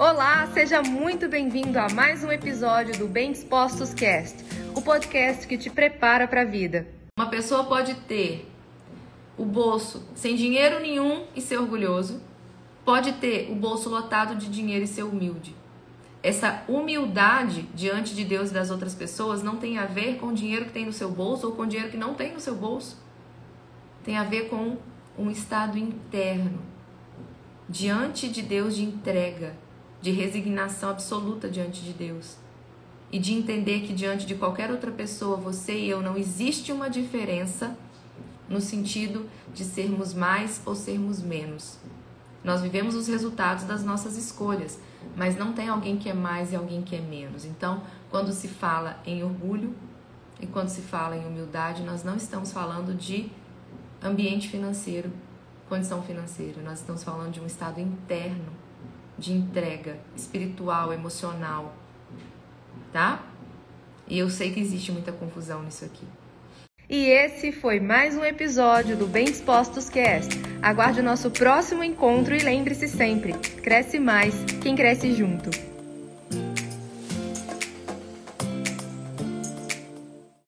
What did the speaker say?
Olá, seja muito bem-vindo a mais um episódio do Bem Dispostos Cast, o podcast que te prepara para a vida. Uma pessoa pode ter o bolso sem dinheiro nenhum e ser orgulhoso, pode ter o bolso lotado de dinheiro e ser humilde. Essa humildade diante de Deus e das outras pessoas não tem a ver com o dinheiro que tem no seu bolso ou com o dinheiro que não tem no seu bolso. Tem a ver com um estado interno diante de Deus de entrega, de resignação absoluta diante de Deus. E de entender que diante de qualquer outra pessoa, você e eu, não existe uma diferença no sentido de sermos mais ou sermos menos. Nós vivemos os resultados das nossas escolhas, mas não tem alguém que é mais e alguém que é menos. Então, quando se fala em orgulho e quando se fala em humildade, nós não estamos falando de ambiente financeiro, condição financeira, nós estamos falando de um estado interno de entrega espiritual, emocional, tá? E eu sei que existe muita confusão nisso aqui. E esse foi mais um episódio do Bem Dispostos Cast. Aguarde o nosso próximo encontro e lembre-se sempre: cresce mais quem cresce junto.